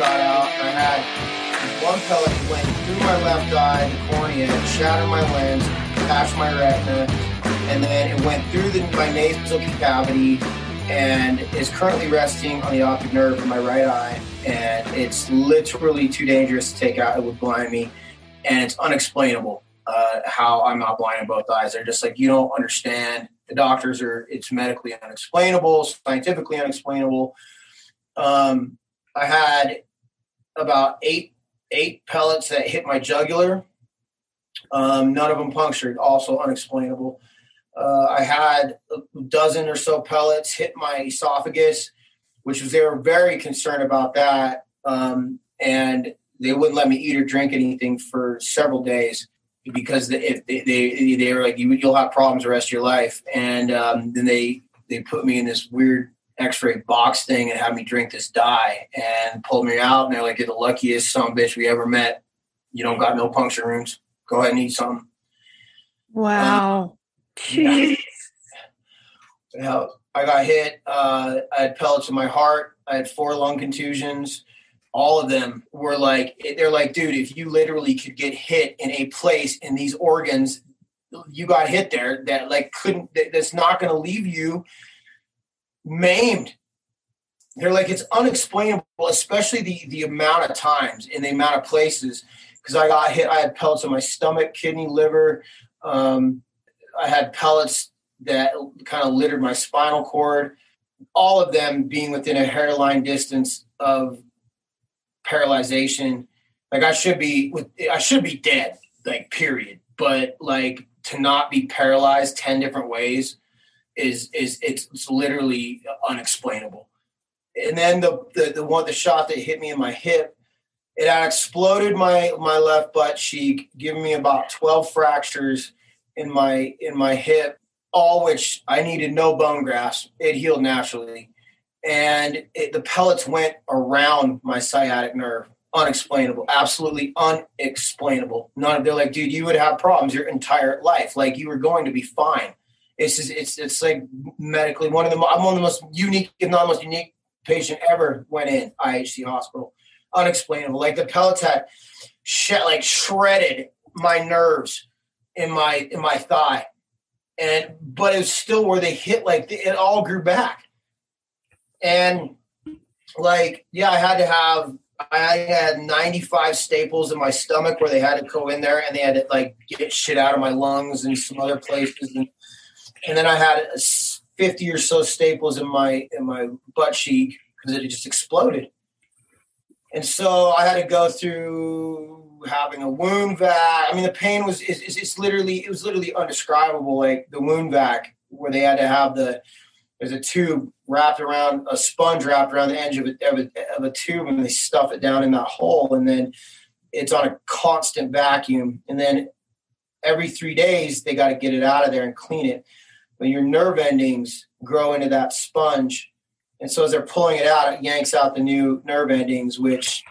shot out. I had one pellet went through my left eye, the cornea, shattered my lens, patched my retina, and then it went through the, my nasal cavity and is currently resting on the optic nerve in my right eye. And it's literally too dangerous to take out. It would blind me, and it's unexplainable uh, how I'm not blind in both eyes. They're just like you don't understand. The doctors are. It's medically unexplainable, scientifically unexplainable. Um, I had about eight eight pellets that hit my jugular. Um, none of them punctured. Also unexplainable. Uh, I had a dozen or so pellets hit my esophagus, which was they were very concerned about that, um, and they wouldn't let me eat or drink anything for several days because the, if they, they, they were like you, will have problems the rest of your life, and um, then they they put me in this weird X-ray box thing and had me drink this dye and pulled me out, and they're like, "You're the luckiest son of bitch we ever met. You don't got no puncture wounds. Go ahead and eat something." Wow. Um, Jeez. Yeah. I got hit. Uh, I had pellets in my heart. I had four lung contusions. All of them were like, they're like, dude, if you literally could get hit in a place in these organs, you got hit there that like couldn't, that's not going to leave you maimed. They're like, it's unexplainable, especially the, the amount of times and the amount of places. Because I got hit, I had pellets in my stomach, kidney, liver, um, I had pellets that kind of littered my spinal cord, all of them being within a hairline distance of paralyzation. Like I should be with I should be dead, like period. But like to not be paralyzed 10 different ways is is it's, it's literally unexplainable. And then the, the the one the shot that hit me in my hip, it exploded my my left butt cheek, giving me about 12 fractures in my in my hip, all which I needed no bone grafts. It healed naturally, and it, the pellets went around my sciatic nerve. Unexplainable, absolutely unexplainable. None. They're like, dude, you would have problems your entire life. Like you were going to be fine. It's just, it's it's like medically one of the I'm one of the most unique, if not the most unique patient ever went in IHC hospital. Unexplainable. Like the pellets had sh- like shredded my nerves in my in my thigh, and but it was still where they hit like it all grew back, and like yeah, I had to have I had 95 staples in my stomach where they had to go in there and they had to like get shit out of my lungs and some other places, and, and then I had 50 or so staples in my in my butt cheek because it just exploded. And so I had to go through having a wound vac. I mean, the pain was it's, it's literally it was literally undescribable. Like the wound vac where they had to have the there's a tube wrapped around a sponge wrapped around the edge of a, of a, of a tube and they stuff it down in that hole and then it's on a constant vacuum and then every three days they got to get it out of there and clean it but your nerve endings grow into that sponge and so as they're pulling it out it yanks out the new nerve endings which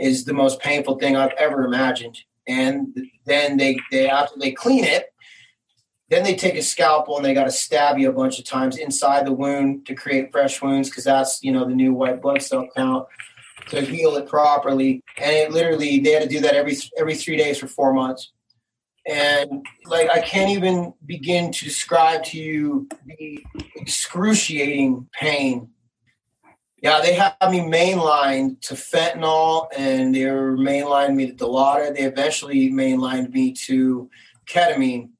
is the most painful thing I've ever imagined. And then they, they after they clean it, then they take a scalpel and they got to stab you a bunch of times inside the wound to create fresh wounds because that's you know the new white blood cell count to heal it properly. And it literally they had to do that every every three days for four months. And like I can't even begin to describe to you the excruciating pain yeah, they had me mainlined to fentanyl and they were mainlined me to Dilaudid. They eventually mainlined me to ketamine.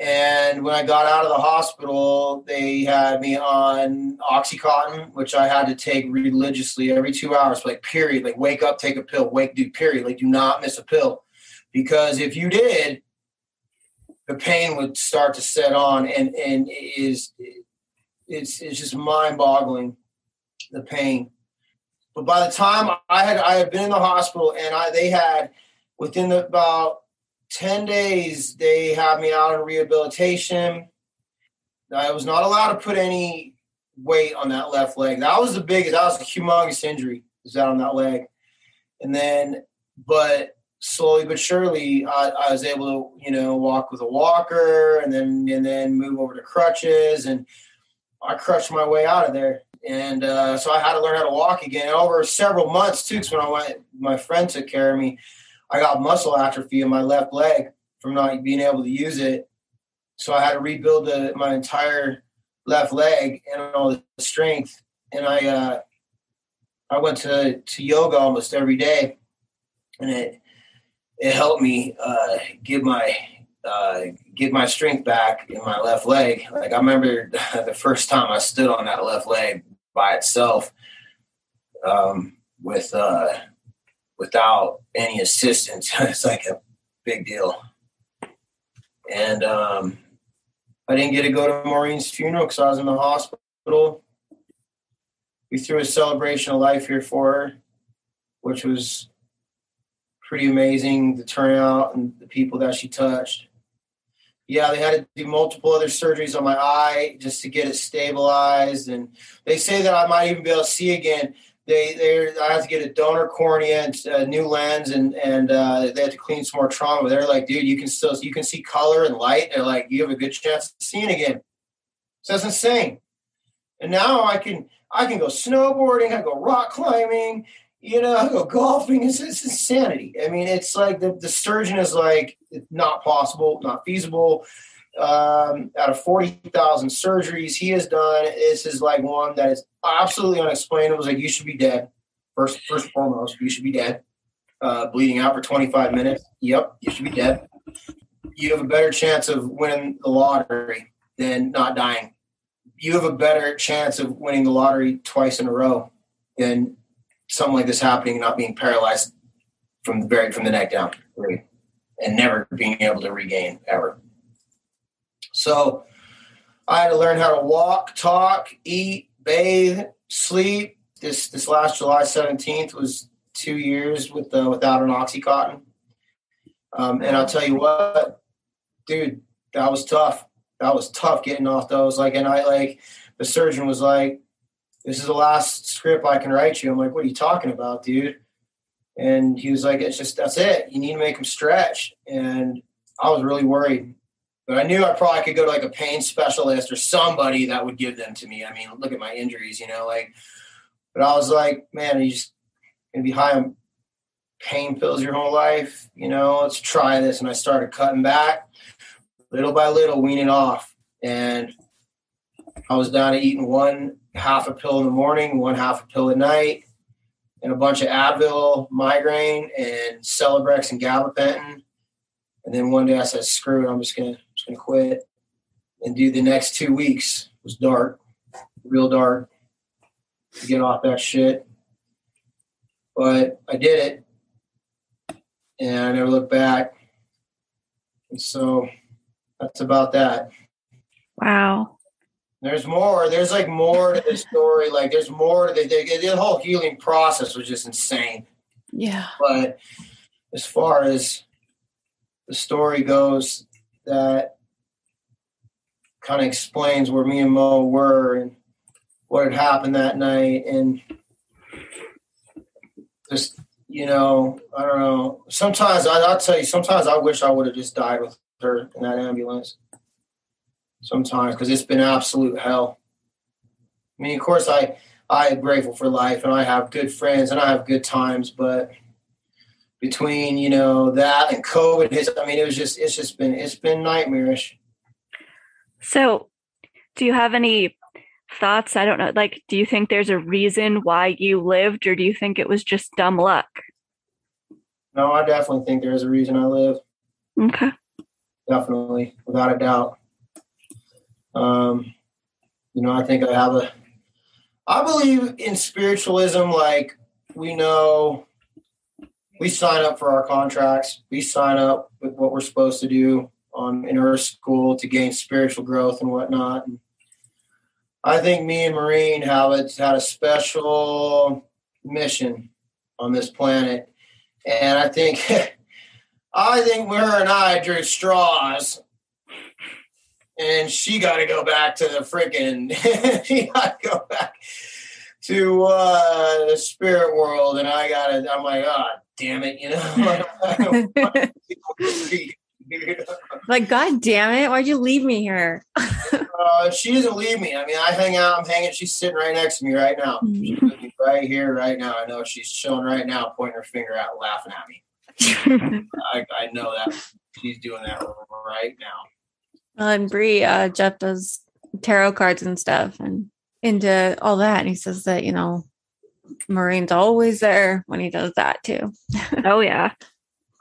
And when I got out of the hospital, they had me on Oxycontin, which I had to take religiously every two hours, like period. Like wake up, take a pill, wake, do period. Like do not miss a pill. Because if you did, the pain would start to set on and, and it is it's it's just mind boggling the pain. But by the time I had I had been in the hospital and I they had within the, about 10 days they had me out in rehabilitation. I was not allowed to put any weight on that left leg. That was the biggest, that was a humongous injury, was that on that leg. And then, but slowly but surely I, I, was able to, you know, walk with a walker and then and then move over to crutches and I crushed my way out of there and uh, so I had to learn how to walk again. And over several months too, because when I went, my friend took care of me. I got muscle atrophy in my left leg from not being able to use it. So I had to rebuild the, my entire left leg and all the strength. And I uh, I went to to yoga almost every day, and it it helped me uh, get my uh, get my strength back in my left leg. Like I remember the first time I stood on that left leg by itself, um, with uh, without any assistance. it's like a big deal. And um, I didn't get to go to Maureen's funeral because I was in the hospital. We threw a celebration of life here for her, which was pretty amazing. The turnout and the people that she touched. Yeah, they had to do multiple other surgeries on my eye just to get it stabilized, and they say that I might even be able to see again they they I have to get a donor cornea and a new lens and and uh, they have to clean some more trauma. They're like, dude, you can still you can see color and light. They're like, you have a good chance of seeing again. So that's insane. And now I can I can go snowboarding, I go rock climbing, you know, I go golfing. It's, it's insanity. I mean, it's like the, the surgeon is like, it's not possible, not feasible um, out of 40,000 surgeries he has done, this is like one that is absolutely unexplainable. It's like, you should be dead. First, first foremost, you should be dead. Uh, bleeding out for 25 minutes. Yep, you should be dead. You have a better chance of winning the lottery than not dying. You have a better chance of winning the lottery twice in a row than something like this happening not being paralyzed from the very from the neck down, and never being able to regain ever. So I had to learn how to walk, talk, eat, bathe, sleep. This this last July 17th was two years with uh, without an oxycontin. Um, and I'll tell you what, dude, that was tough. That was tough getting off those. Like, and I like the surgeon was like, "This is the last script I can write you." I'm like, "What are you talking about, dude?" And he was like, "It's just that's it. You need to make them stretch." And I was really worried. But I knew I probably could go to like a pain specialist or somebody that would give them to me. I mean, look at my injuries, you know, like, but I was like, man, you just gonna be high on pain pills your whole life, you know, let's try this. And I started cutting back little by little, weaning off. And I was down to eating one half a pill in the morning, one half a pill at night, and a bunch of Advil, migraine, and Celebrex and gabapentin. And then one day I said, screw it, I'm just gonna just gonna quit and do the next two weeks. Was dark, real dark to get off that shit. But I did it and I never looked back. And so that's about that. Wow. There's more. There's like more to the story. Like there's more to the, the, the whole healing process was just insane. Yeah. But as far as the story goes, that kind of explains where me and Mo were and what had happened that night and just you know I don't know. Sometimes I, I'll tell you. Sometimes I wish I would have just died with her in that ambulance. Sometimes because it's been absolute hell. I mean, of course, I I am grateful for life and I have good friends and I have good times, but between you know that and COVID, his, I mean, it was just it's just been it's been nightmarish. So, do you have any thoughts? I don't know. Like, do you think there's a reason why you lived, or do you think it was just dumb luck? No, I definitely think there's a reason I live. Okay. Definitely, without a doubt. Um, you know, I think I have a. I believe in spiritualism. Like we know, we sign up for our contracts. We sign up with what we're supposed to do on in Earth School to gain spiritual growth and whatnot. And I think me and Maureen have a, had a special mission on this planet, and I think I think her and I drew straws. And she got to go back to the freaking. she got to go back to uh, the spirit world, and I got to. I'm like, oh, damn it, you know. like, God damn it, why'd you leave me here? Uh, she doesn't leave me. I mean, I hang out. I'm hanging. She's sitting right next to me right now. Mhm. right here, right now. I know she's chilling right now, pointing her finger out, laughing at me. I, I know that she's doing that right now. Well, and Bree, uh, Jeff does tarot cards and stuff and into all that. And he says that, you know, Maureen's always there when he does that too. oh yeah.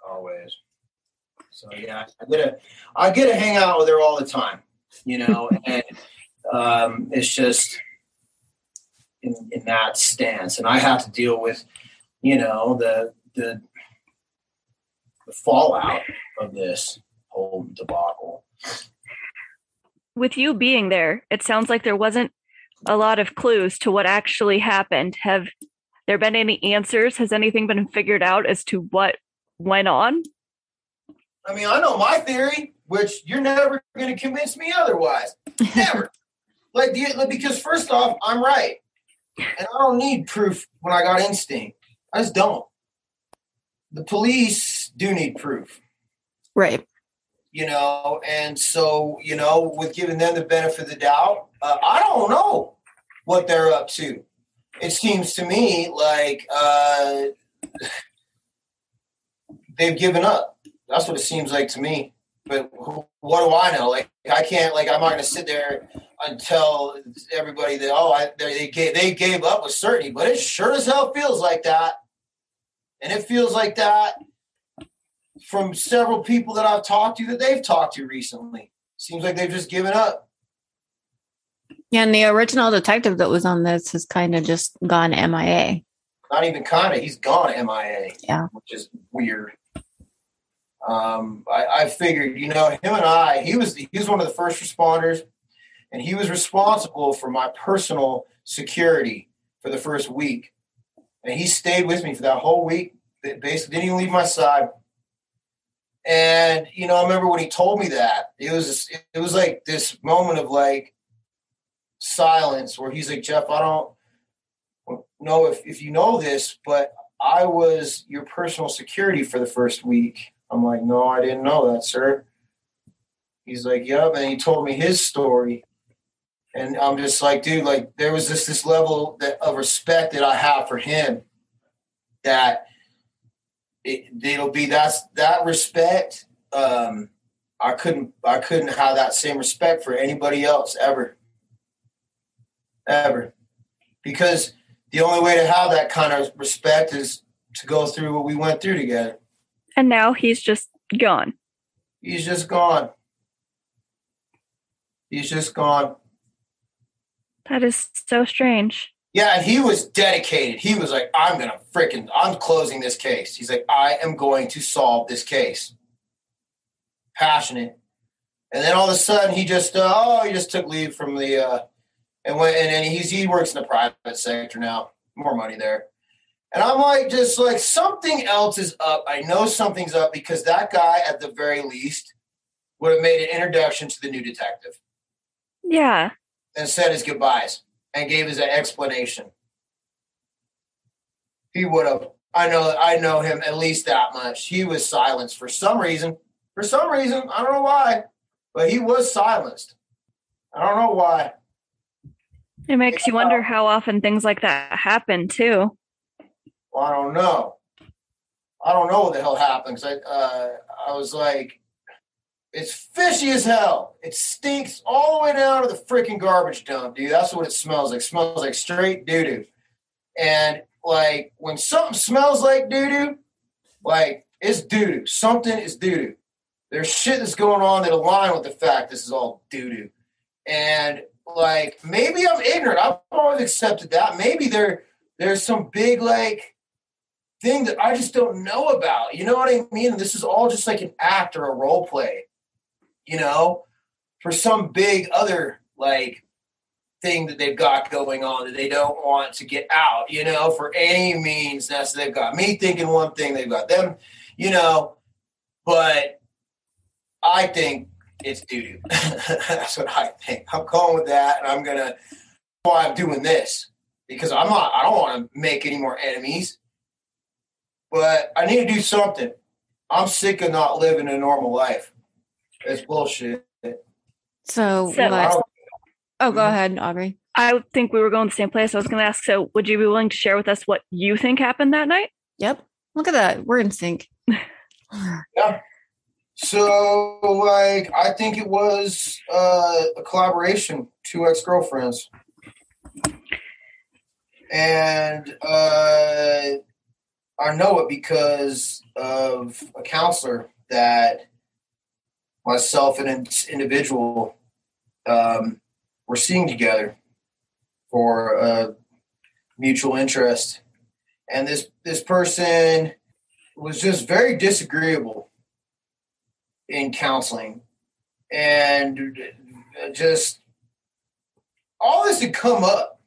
always. So yeah, I get to I get to hang out with her all the time, you know, and um, it's just in, in that stance, and I have to deal with, you know, the the the fallout of this whole debacle. With you being there, it sounds like there wasn't a lot of clues to what actually happened. Have there been any answers? Has anything been figured out as to what went on? I mean, I know my theory, which you're never going to convince me otherwise. Never. like, because first off, I'm right, and I don't need proof when I got instinct. I just don't. The police do need proof, Right. You know, and so you know, with giving them the benefit of the doubt, uh, I don't know what they're up to. It seems to me like uh, they've given up. That's what it seems like to me. But what do I know? Like I can't. Like I'm not going to sit there and tell everybody that oh I, they gave they gave up with certainty. But it sure as hell feels like that, and it feels like that from several people that I've talked to that they've talked to recently. Seems like they've just given up. Yeah. And the original detective that was on this has kind of just gone MIA. Not even kind of. He's gone MIA. Yeah. which is weird. Um, I, I figured, you know, him and I, he was he was one of the first responders, and he was responsible for my personal security for the first week, and he stayed with me for that whole week. Basically, didn't even leave my side. And you know, I remember when he told me that it was it was like this moment of like silence where he's like, Jeff, I don't know if if you know this, but I was your personal security for the first week. I'm like, no, I didn't know that, sir. He's like, yep, and he told me his story, and I'm just like, dude, like there was this this level that of respect that I have for him that it, it'll be that's that respect. Um, I couldn't I couldn't have that same respect for anybody else ever, ever, because the only way to have that kind of respect is to go through what we went through together. And now he's just gone. He's just gone. He's just gone. That is so strange. Yeah, and he was dedicated. He was like, I'm gonna freaking I'm closing this case. He's like, I am going to solve this case. Passionate. And then all of a sudden he just uh, oh, he just took leave from the uh and went and, and he's he works in the private sector now. More money there. And I'm like, just like something else is up. I know something's up because that guy, at the very least, would have made an introduction to the new detective Yeah. and said his goodbyes and gave his explanation. He would have. I know. I know him at least that much. He was silenced for some reason. For some reason, I don't know why, but he was silenced. I don't know why. It makes you wonder how often things like that happen too. Well, I don't know. I don't know what the hell happened. I, uh, I was like, it's fishy as hell. It stinks all the way down to the freaking garbage dump, dude. That's what it smells like. It smells like straight doo doo. And like when something smells like doo doo, like it's doo doo. Something is doo doo. There's shit that's going on that align with the fact this is all doo doo. And like maybe I'm ignorant. I've always accepted that. Maybe there there's some big like thing that I just don't know about. You know what I mean? This is all just like an act or a role play, you know, for some big other like thing that they've got going on that they don't want to get out, you know, for any means that's They've got me thinking one thing, they've got them, you know, but I think it's doo doo. That's what I think. I'm going with that, and I'm gonna. Why I'm doing this because I'm not. I don't want to make any more enemies, but I need to do something. I'm sick of not living a normal life. It's bullshit. So, So- what, Oh, go Mhm. ahead, Aubrey. I think we were going the same place. I was going to ask. So, would you be willing to share with us what you think happened that night? Yep. Look at that. We're in sync. Yeah. So, like, I think it was uh, a collaboration, two ex girlfriends. And uh, I know it because of a counselor that myself and an individual um, were seeing together for a mutual interest. And this, this person was just very disagreeable in counseling and just all this had come up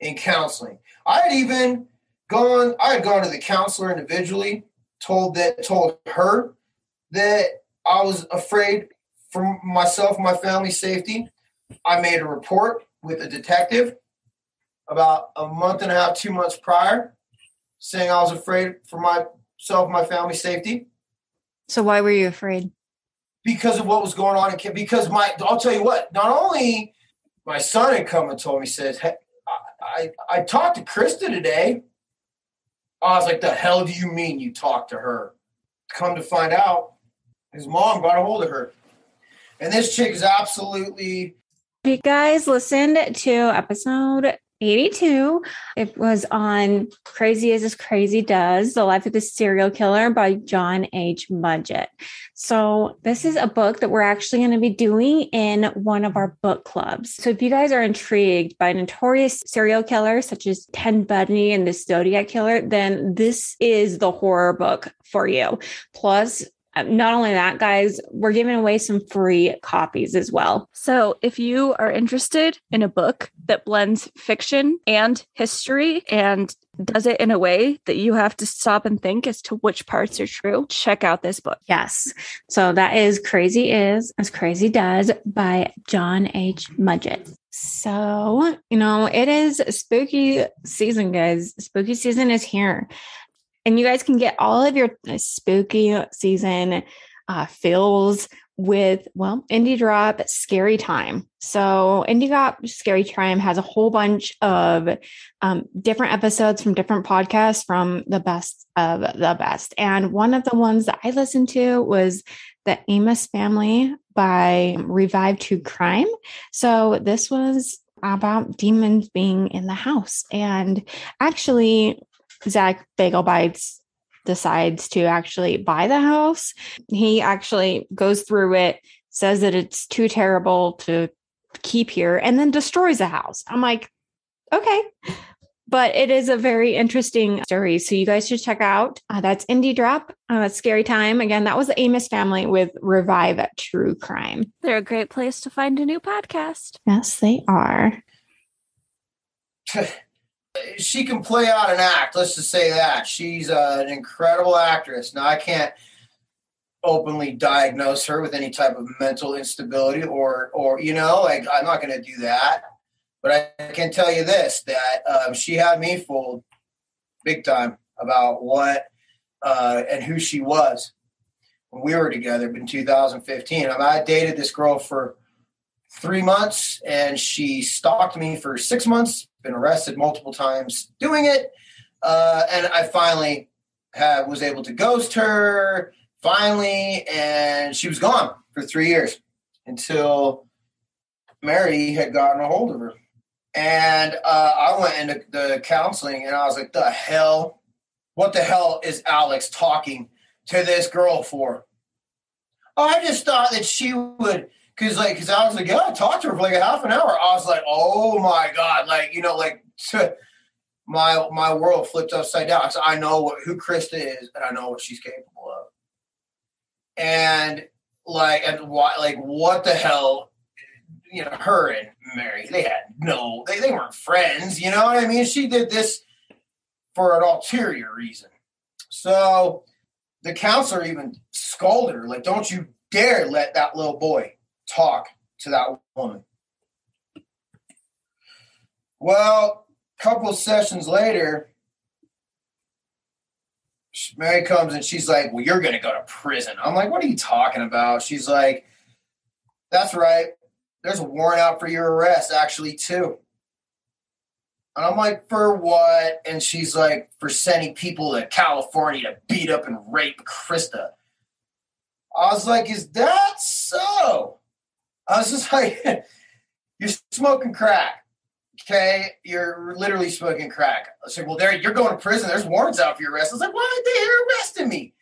in counseling i had even gone i had gone to the counselor individually told that told her that i was afraid for myself and my family's safety i made a report with a detective about a month and a half two months prior saying i was afraid for myself and my family's safety So why were you afraid? because of what was going on in. Because my, I'll tell you what. Not only my son had come and told me, says, hey, I, I, I talked to Krista today. I was like, the hell do you mean you talked to her? Come to find out, his mom got a hold of her, and this chick is absolutely. You guys listened to episode 82, it was on Crazy Is as Crazy Does The Life of the Serial Killer by John H. Mudgett. So, this is a book that we're actually going to be doing in one of our book clubs. So, if you guys are intrigued by notorious serial killers such as Ted Bundy and the Zodiac Killer, then this is the horror book for you. Plus, Uh, not only that, guys, we're giving away some free copies as well. So, if you are interested in a book that blends fiction and history and does it in a way that you have to stop and think as to which parts are true, check out this book. Yes. So that is Crazy Is as Crazy Does by John H. Mudgett. So, you know, it is spooky season, guys. Spooky season is here. And you guys can get all of your spooky season uh, fills with, well, Indie Drop Scary Time. So, Indie Drop Scary Time has a whole bunch of um, different episodes from different podcasts from the best of the best. And one of the ones that I listened to was The Amos Family by Revive True Crime. So, this was about demons being in the house. And actually, Zach Bagel Bites decides to actually buy the house. He actually goes through it, says that it's too terrible to keep here, and then destroys the house. I'm like, okay. But it is a very interesting story. So you guys should check out. Uh, that's Indie Drop. Uh, that's Scary Time. Again, that was the Amos family with Revive True Crime. They're a great place to find a new podcast. Yes, they are. she can play out an act. Let's just say that she's uh, an incredible actress. Now I can't openly diagnose her with any type of mental instability or or you know like I'm not going to do that. But I can tell you this that um, she had me fooled big time about what uh, and who she was when we were together in 2015. I, dated this girl for three months and she stalked me for six months been arrested multiple times doing it uh, and i finally was able to ghost her finally and she was gone for three years until mary had gotten a hold of her. And uh, i went into the counseling and i was like the hell what the hell is alex talking to this girl for? Oh, i just thought that she would Cause like, cause I was like, yeah, I talked to her for like a half an hour. I was like, oh my god, like you know, like my my world flipped upside down. So I know what who Krista is, and I know what she's capable of. And like, and why, like, what the hell? You know, her and Mary, they had no, they they weren't friends. You know what I mean? She did this for an ulterior reason. So the counselor even scolded her, like, don't you dare let that little boy talk to that woman. Well, a couple sessions later, Mary comes and she's like, Well, you're going to go to prison. I'm like, What are you talking about? She's like, That's right. there's a warrant out for your arrest, actually, too. And I'm like, for what? And she's like, for sending people to California to beat up and rape Krista. I was like, is that so? I was just like, you're smoking crack. Okay, you're literally smoking crack. I said, well, there you're going to prison. There's warrants out for your arrest. I was like, why are they arresting me?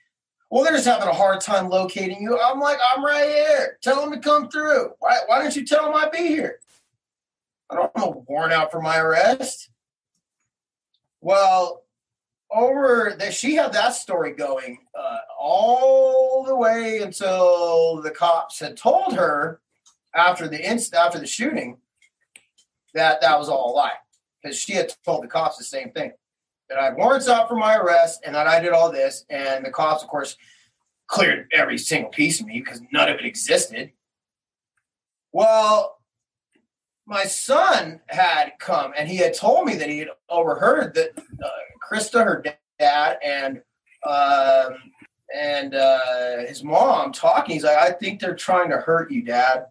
Well, they're just having a hard time locating you. I'm like, I'm right here. Tell them to come through. Why, why don't you tell them I'd be here? I don't have a warrant out for my arrest. Well, over that she had that story going uh, all the way until the cops had told her after the after the shooting that that was all a lie because she had told the cops the same thing that I had warrants out for my arrest and that I did all this and the cops of course cleared every single piece of me because none of it existed. Well, my son had come and he had told me that he had overheard that uh, Krista, her dad, and um, and uh, his mom talking. He's like, I think they're trying to hurt you, Dad.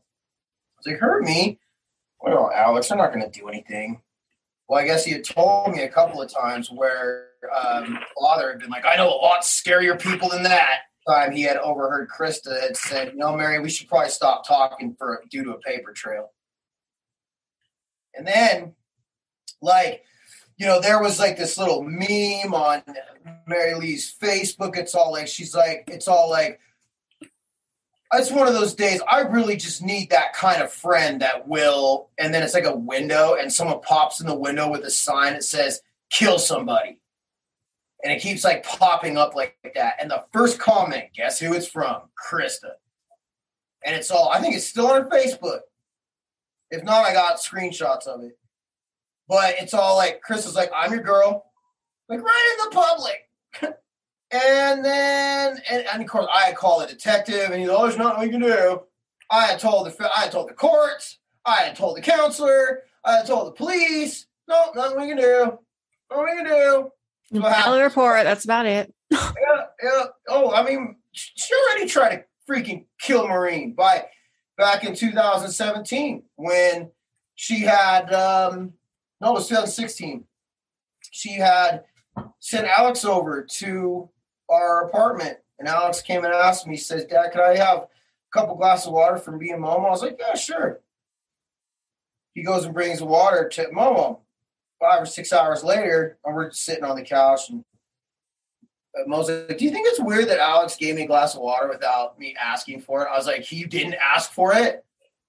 Was like, hurt me? Well, Alex, they're not going to do anything. Well, I guess he had told me a couple of times where um, father had been like, I know a lot scarier people than that. Time he had overheard Krista had said, "No, Mary, we should probably stop talking for due to a paper trail." And then, like, you know, there was like this little meme on Mary Lee's Facebook. It's all like, she's like, it's all like, it's one of those days. I really just need that kind of friend that will, and then it's like a window, and someone pops in the window with a sign that says, kill somebody. And it keeps like popping up like that. And the first comment, guess who it's from? Krista. And it's all, I think it's still on Facebook. If not, I got screenshots of it. But it's all like is like, I'm your girl, like right in the public. and then and, and of course I called a detective and he's oh, there's nothing we can do. I had told the I had told the courts, I had told the counselor, I had told the police, no, nothing we can do. Nothing we can do. So File a report, that's about it. yeah, yeah. Oh, I mean, she already tried to freaking kill Maureen by back in 2017 when she had um no, it was 2016. She had sent Alex over to our apartment, and Alex came and asked me, he says, Dad, could I have a couple glasses of water from me and Mom? I was like, Yeah, sure. He goes and brings the water to Momo. Five or six hours later, and we're sitting on the couch, and Mo's like, Do you think it's weird that Alex gave me a glass of water without me asking for it? I was like, He didn't ask for it.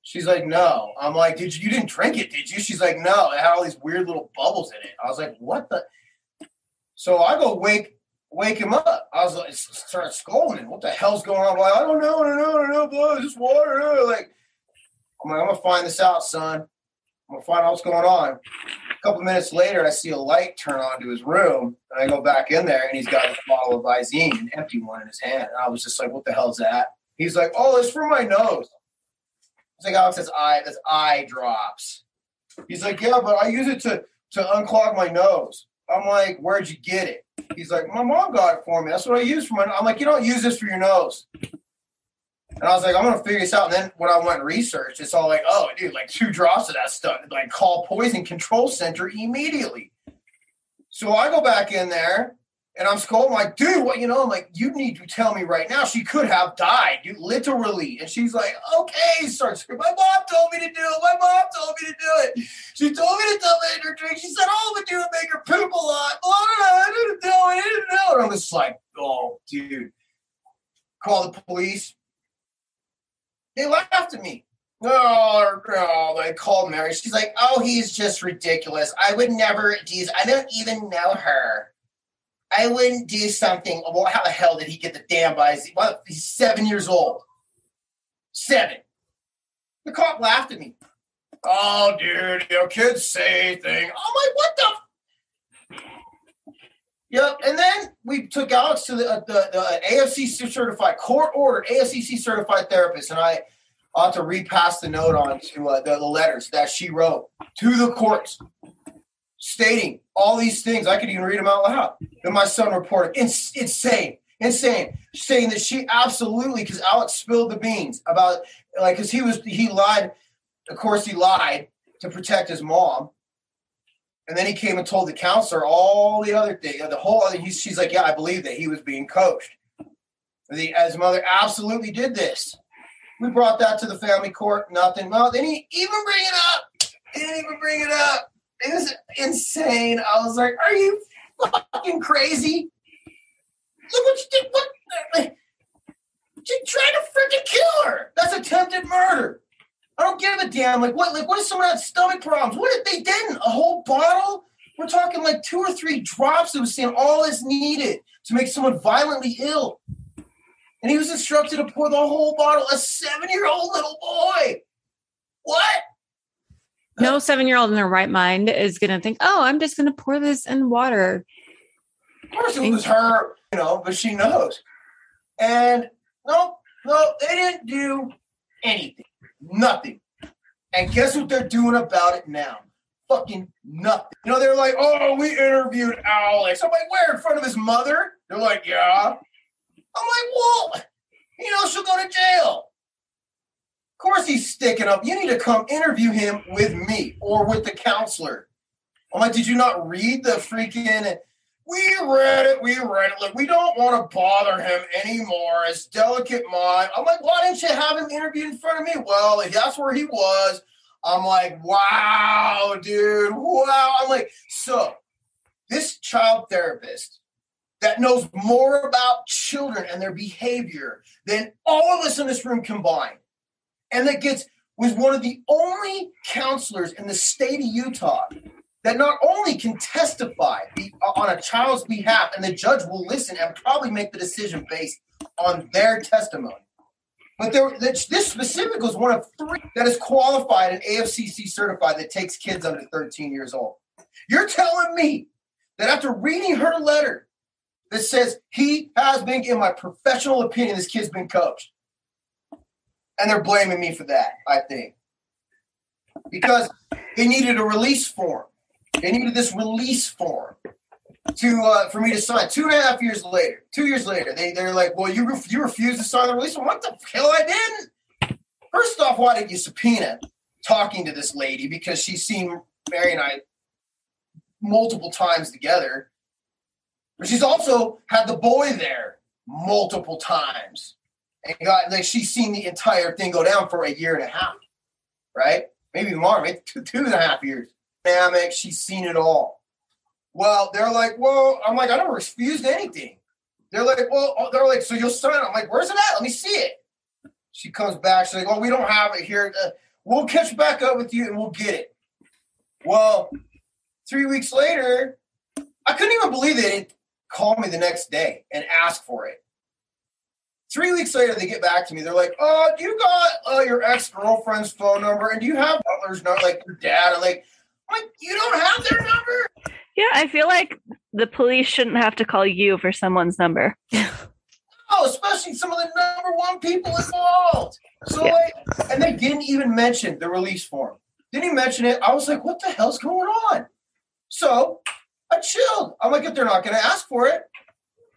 She's like, no. I'm like, did you, you didn't drink it, did you? She's like, no. It had all these weird little bubbles in it. I was like, what the? So I go wake wake him up. I was like, start scolding him. What the hell's going on? Like, I don't know, I don't know, I don't know, boy. Just water. Like, I'm like, I'm gonna find this out, son. I'm gonna find out what's going on. A couple minutes later, I see a light turn on to his room, and I go back in there, and he's got a bottle of Visine, an empty one in his hand. And I was just like, what the hell's that? He's like, oh, it's for my nose. It's like oh, Alex says eye, that's eye drops. He's like, yeah, but I use it to to unclog my nose. I'm like, where'd you get it? He's like, my mom got it for me. That's what I use for my. I'm like, you don't use this for your nose. And I was like, I'm gonna figure this out. And then when I went and researched, it's all like, oh, dude, like two drops of that stuff. Like, call poison control center immediately. So I go back in there and I'm scolding, like, dude, what, you know, I'm like, you need to tell me right now. She could have died, dude, literally. And she's like, okay, starts screaming. My mom told me to do it. My mom told me to do it. She told me to tell me to drink. She said oh, going to do is make her poop a lot. Blah, blah, blah. I didn't know. I didn't know. And I'm just like, oh, dude. Call the police. They laughed at me. Oh, no, they called Mary. She's like, oh, he's just ridiculous. I would never do I don't even know her. I wouldn't do something. Well, how the hell did he get the damn bias? Well, he's seven years old. Seven. The cop laughed at me. Oh, dude, your kids say thing. I'm like, what the? Yep. And then we took Alex to the, uh, the, the AFC certified, court ordered AFCC certified therapist, and I ought to repass the note on to uh, the, the letters that she wrote to the courts stating all these things. I could even read them out loud. And my son reported, Ins- insane, insane, saying that she absolutely, because Alex spilled the beans about, like, because he was, he lied of course, he lied to protect his mom. And then he came and told the counselor all the other thing, the whole other. He, she's like, "Yeah, I believe that he was being coached." The as mother absolutely did this. We brought that to the family court. Nothing. Well, they didn't even bring it up. They didn't even bring it up. It was insane. I was like, "Are you fucking crazy? Look what you did. What? You tried to freaking kill her. That's attempted murder. I don't give a damn. Like what? Like what if someone had stomach problems? What if they didn't? A whole bottle? We're talking like two or three drops. It was saying all is needed to make someone violently ill. And he was instructed to pour the whole bottle. A seven-year-old little boy. What? No seven-year-old in their right mind is going to think, "Oh, I'm just going to pour this in water." Of course, it was her, you know, but she knows. And no, no, they didn't do anything. Nothing. And guess what they're doing about it now? Fucking nothing. You know, they're like, oh, we interviewed Alex. I'm like, where? In front of his mother? They're like, yeah. I'm like, well, you know, she'll go to jail. Of course he's sticking up. You need to come interview him with me or with the counselor. I'm like, did you not read the freaking we read it, we read it. Look, we don't want to bother him anymore. As delicate mind. I'm like, why didn't you have him interviewed in front of me? Well, that's where he was. I'm like, wow, dude, wow. I'm like, so this child therapist that knows more about children and their behavior than all of us in this room combined, and that gets was one of the only counselors in the state of Utah that not only can testify uh, on a child's behalf, and the judge will listen and probably make the decision based on their testimony. But there, this specific was one of three that is qualified and AFCC certified that takes kids under 13 years old. You're telling me that after reading her letter that says he has been, in my professional opinion, this kid's been coached, and they're blaming me for that, I think. Because they needed a release form. They needed this release form to uh, for me to sign. Two and a half years later, two years later, they they're like, "Well, you ref- you refused to sign the release form. What the hell? I didn't." First off, why did you subpoena talking to this lady because she's seen Mary and I multiple times together, but she's also had the boy there multiple times and got like she's seen the entire thing go down for a year and a half, right? Maybe more, maybe two, two and a half years dynamic. She's seen it all. Well, they're like, well, I'm like, I never refused anything. They're like, well, oh, they're like, so you'll sign. I'm like, where's it at? Let me see it. She comes back. She's like, oh, we don't have it here. Uh, we'll catch back up with you and we'll get it. Well, three weeks later, I couldn't even believe they didn't call me the next day and ask for it. Three weeks later, they get back to me. They're like, "Oh, do you got uh, your ex girlfriend's phone number? And do you have Butler's number, like your dad?" Like, like, you don't have their number? Yeah, I feel like the police shouldn't have to call you for someone's number. oh, especially some of the number one people involved. So, yeah. like, and they didn't even mention the release form. Didn't even mention it. I was like, what the hell's going on? So I chilled. I'm like, if they're not going to ask for it,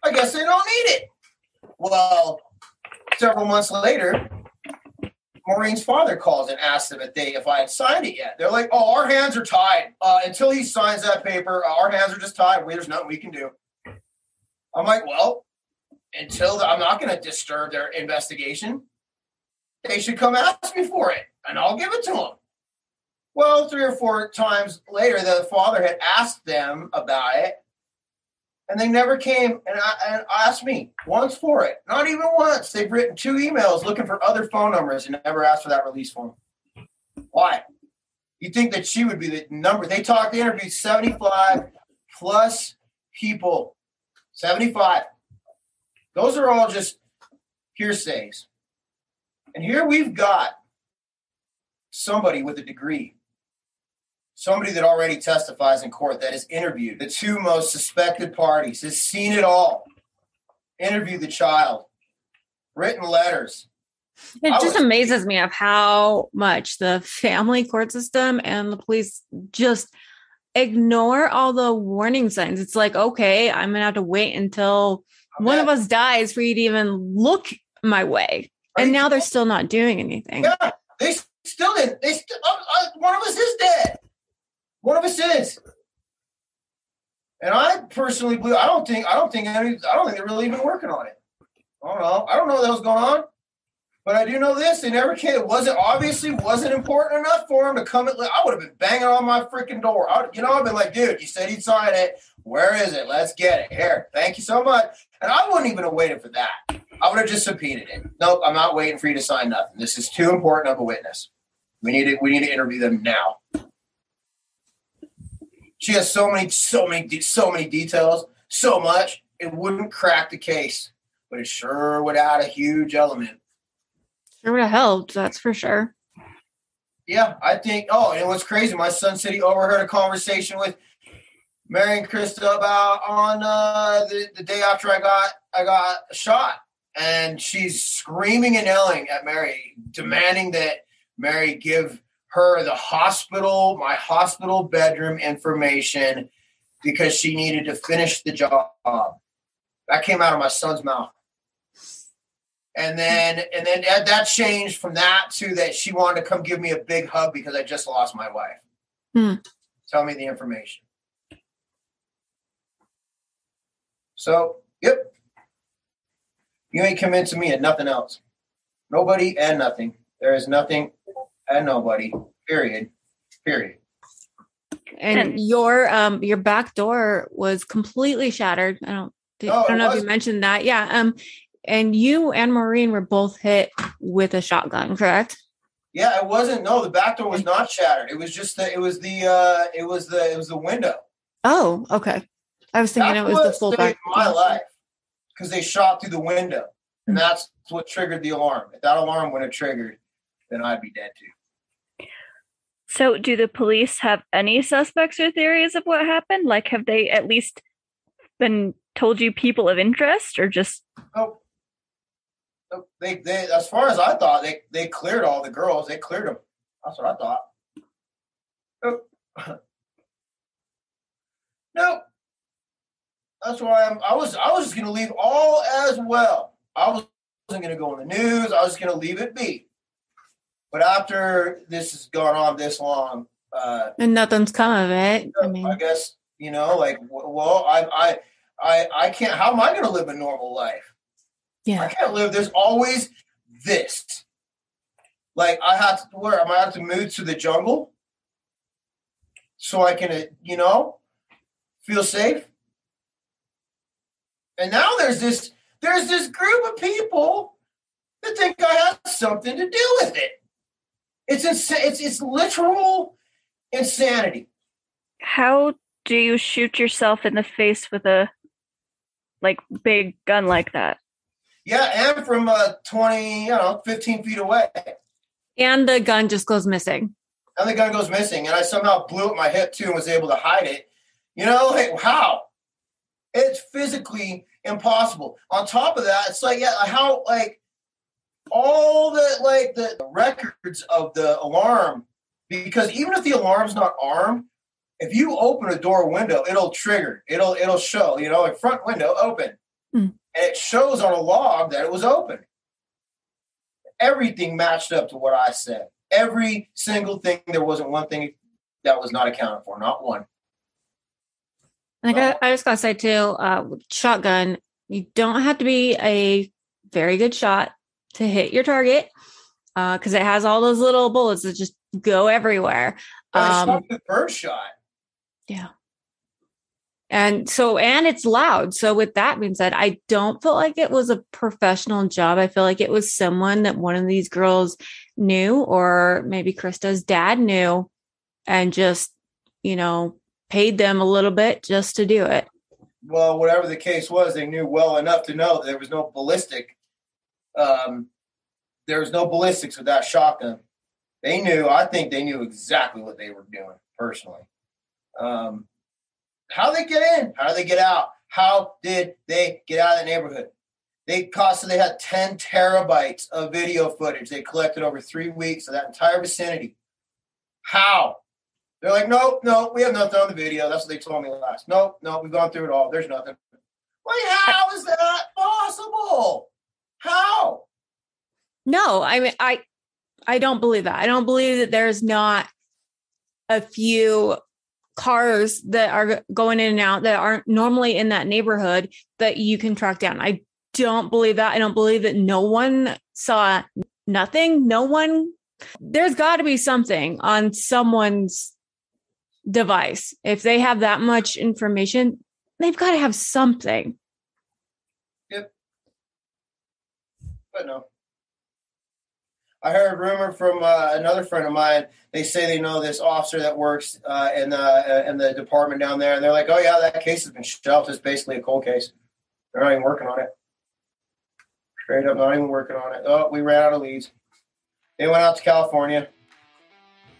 I guess they don't need it. Well, several months later, Maureen's father calls and asks them if they if I had signed it yet. They're like, "Oh, our hands are tied. Uh, until he signs that paper, our hands are just tied. We, there's nothing we can do." I'm like, "Well, until the, I'm not going to disturb their investigation. They should come ask me for it, and I'll give it to them." Well, three or four times later, the father had asked them about it, and they never came and, I, and asked me once for it. Not even once. They've written two emails looking for other phone numbers and never asked for that release form. Why? You think that she would be the number? They talked, they interviewed 75 plus people. 75. Those are all just hearsays. And here we've got somebody with a degree somebody that already testifies in court that has interviewed the two most suspected parties, has seen it all, interviewed the child, written letters. It just was- amazes me of how much the family court system and the police just ignore all the warning signs. It's like, okay, I'm gonna have to wait until okay. one of us dies for you to even look my way. Right. And now they're still not doing anything. Yeah, they still didn't. They st- uh, uh, one of us is dead. One of us is. And I personally believe I don't think I don't think any I don't think they're really even working on it. I don't know. I don't know what hell's going on. But I do know this: they never came. It wasn't obviously wasn't important enough for him to come. At, I would have been banging on my freaking door. I, you know, I've been like, dude, you said he'd sign it. Where is it? Let's get it here. Thank you so much. And I wouldn't even have waited for that. I would have just subpoenaed it. Nope, I'm not waiting for you to sign nothing. This is too important of a witness. We need to. We need to interview them now. She has so many, so many, so many details. So much it wouldn't crack the case, but it sure would add a huge element. Sure would have helped, that's for sure. Yeah, I think. Oh, and what's crazy? My son said he overheard a conversation with Mary and Krista about on uh, the the day after I got I got shot, and she's screaming and yelling at Mary, demanding that Mary give her the hospital, my hospital bedroom information, because she needed to finish the job. That came out of my son's mouth and then and then that changed from that to that she wanted to come give me a big hug because I just lost my wife. Hmm. Tell me the information. So, yep. You ain't convincing me of nothing else. Nobody and nothing. There is nothing and nobody. Period. Period. And, And- your um your back door was completely shattered. I don't Oh, I don't it know if you mentioned that. Yeah. Um and you and Maureen were both hit with a shotgun, correct? Yeah, it wasn't. No, the back door was not shattered. It was just the. It was the. uh It was the. It was the window. Oh, okay. I was thinking That's it was the what full back. my life because they shot through the window, and Hmm. that's what triggered the alarm. If that alarm would have triggered, then I'd be dead too. So, do the police have any suspects or theories of what happened? Like, have they at least been told you people of interest, or just Nope. Nope. They, they, as far as I thought, they, they cleared all the girls. They cleared them. That's what I thought. Nope. nope. That's why I'm. I was. I was just gonna leave all as well. I was- wasn't gonna go on the news. I was just gonna leave it be. But after this has gone on this long, uh, And nothing's come of it. I mean, I guess you know, like, well, I, I, I, I can't. How am I going to live a normal life? Yeah, I can't live. There's always this. Like, I have to. Where am I have to move to the jungle so I can, you know, feel safe? And now there's this. There's this group of people that think I have something to do with it. It's insane. It's it's literal insanity. how do you shoot yourself in the face with a like big gun like that? Yeah, and from uh, 20, you know, 15 feet away. And the gun just goes missing. And the gun goes missing. And I somehow blew up my hip too and was able to hide it. You know, like, how? It's physically impossible. On top of that, it's like, yeah, how, like, all the, like, the records of the alarm, because even if the alarm's not armed, if you open a door window, it'll trigger. It'll it'll show, you know, like front window open. Hmm. And it shows on a log that it was open. Everything matched up to what I said. Every single thing. There wasn't one thing that was not accounted for. Not one. Like I, I just gotta say too, uh, shotgun, you don't have to be a very good shot to hit your target because it has all those little bullets that just go everywhere. Um, the first shot. Yeah. And so, and it's loud. So, with that being said, I don't feel like it was a professional job. I feel like it was someone that one of these girls knew, or maybe Krista's dad knew, and just, you know, paid them a little bit just to do it. Well, whatever the case was, they knew well enough to know that there was no ballistic. Um, there was no ballistics with that shotgun. They knew. I think they knew exactly what they were doing personally. Um, how they get in? How do they get out? How did they get out of the neighborhood? They cost. So they had ten terabytes of video footage they collected over three weeks of that entire vicinity. How? They're like, nope, nope, we have nothing on the video. That's what they told me last. Nope, nope, we've gone through it all. There's nothing. Like, how is that possible? How? No, I mean, I, I don't believe that. I don't believe that there's not a few cars that are going in and out that aren't normally in that neighborhood that you can track down. I don't believe that. I don't believe that no one saw nothing. No one, there's got to be something on someone's device. If they have that much information, they've got to have something. But no. I heard a rumor from uh, another friend of mine. They say they know this officer that works uh, in the uh, in the department down there, and they're like, "Oh yeah, that case has been shelved. It's basically a cold case. They're not even working on it. Straight up, not even working on it. Oh, we ran out of leads. They went out to California,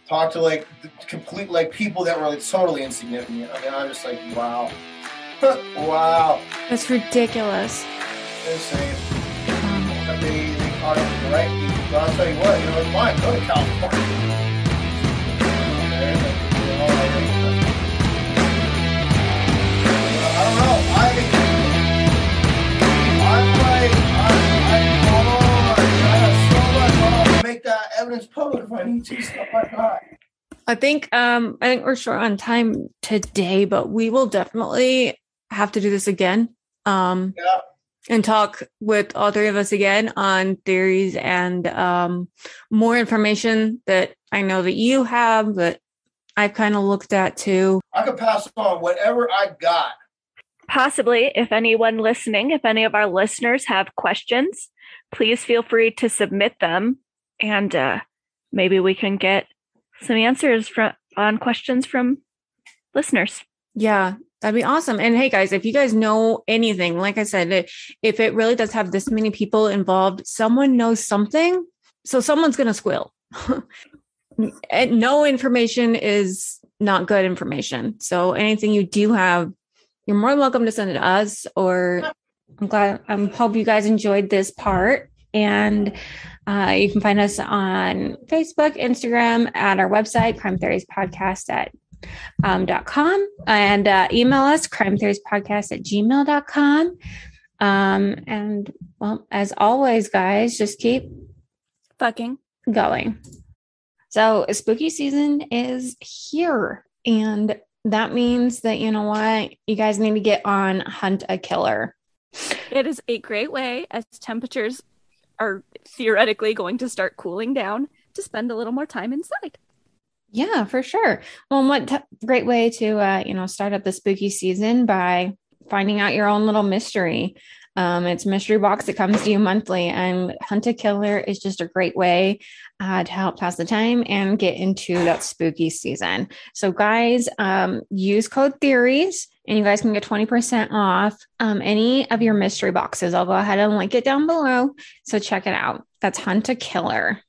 talked to like complete like people that were like totally insignificant. I mean, I'm just like, wow, wow, That's ridiculous. insane. Right. But I'll tell you what, you know, fine. Go to California. I, I. I I, I, I I. I think um I think we're short on time today, but we will definitely have to do this again. Um Yeah. And talk with all three of us again on theories and um more information that I know that you have that I've kind of looked at too. I could pass on whatever I got. Possibly, if anyone listening, if any of our listeners have questions, please feel free to submit them and uh, maybe we can get some answers from on questions from listeners. Yeah, that'd be awesome. And hey, guys, if you guys know anything, like I said, if it really does have this many people involved, someone knows something. So someone's going to squeal. and no information is not good information. So anything you do have, you're more than welcome to send it to us. Or I'm glad, I hope you guys enjoyed this part. And uh, you can find us on Facebook, Instagram, at our website, Crime Theories Podcast at um, dot com and uh, email us crime theories podcast at gmail.com um, and well as always guys just keep Fucking. going so spooky season is here and that means that you know what you guys need to get on hunt a killer It is a great way as temperatures are theoretically going to start cooling down to spend a little more time inside. Yeah, for sure. Well, what t- great way to uh, you know start up the spooky season by finding out your own little mystery. Um, it's mystery box that comes to you monthly, and Hunt a Killer is just a great way uh, to help pass the time and get into that spooky season. So, guys, um, use code Theories, and you guys can get twenty percent off um, any of your mystery boxes. I'll go ahead and link it down below, so check it out. That's Hunt a Killer.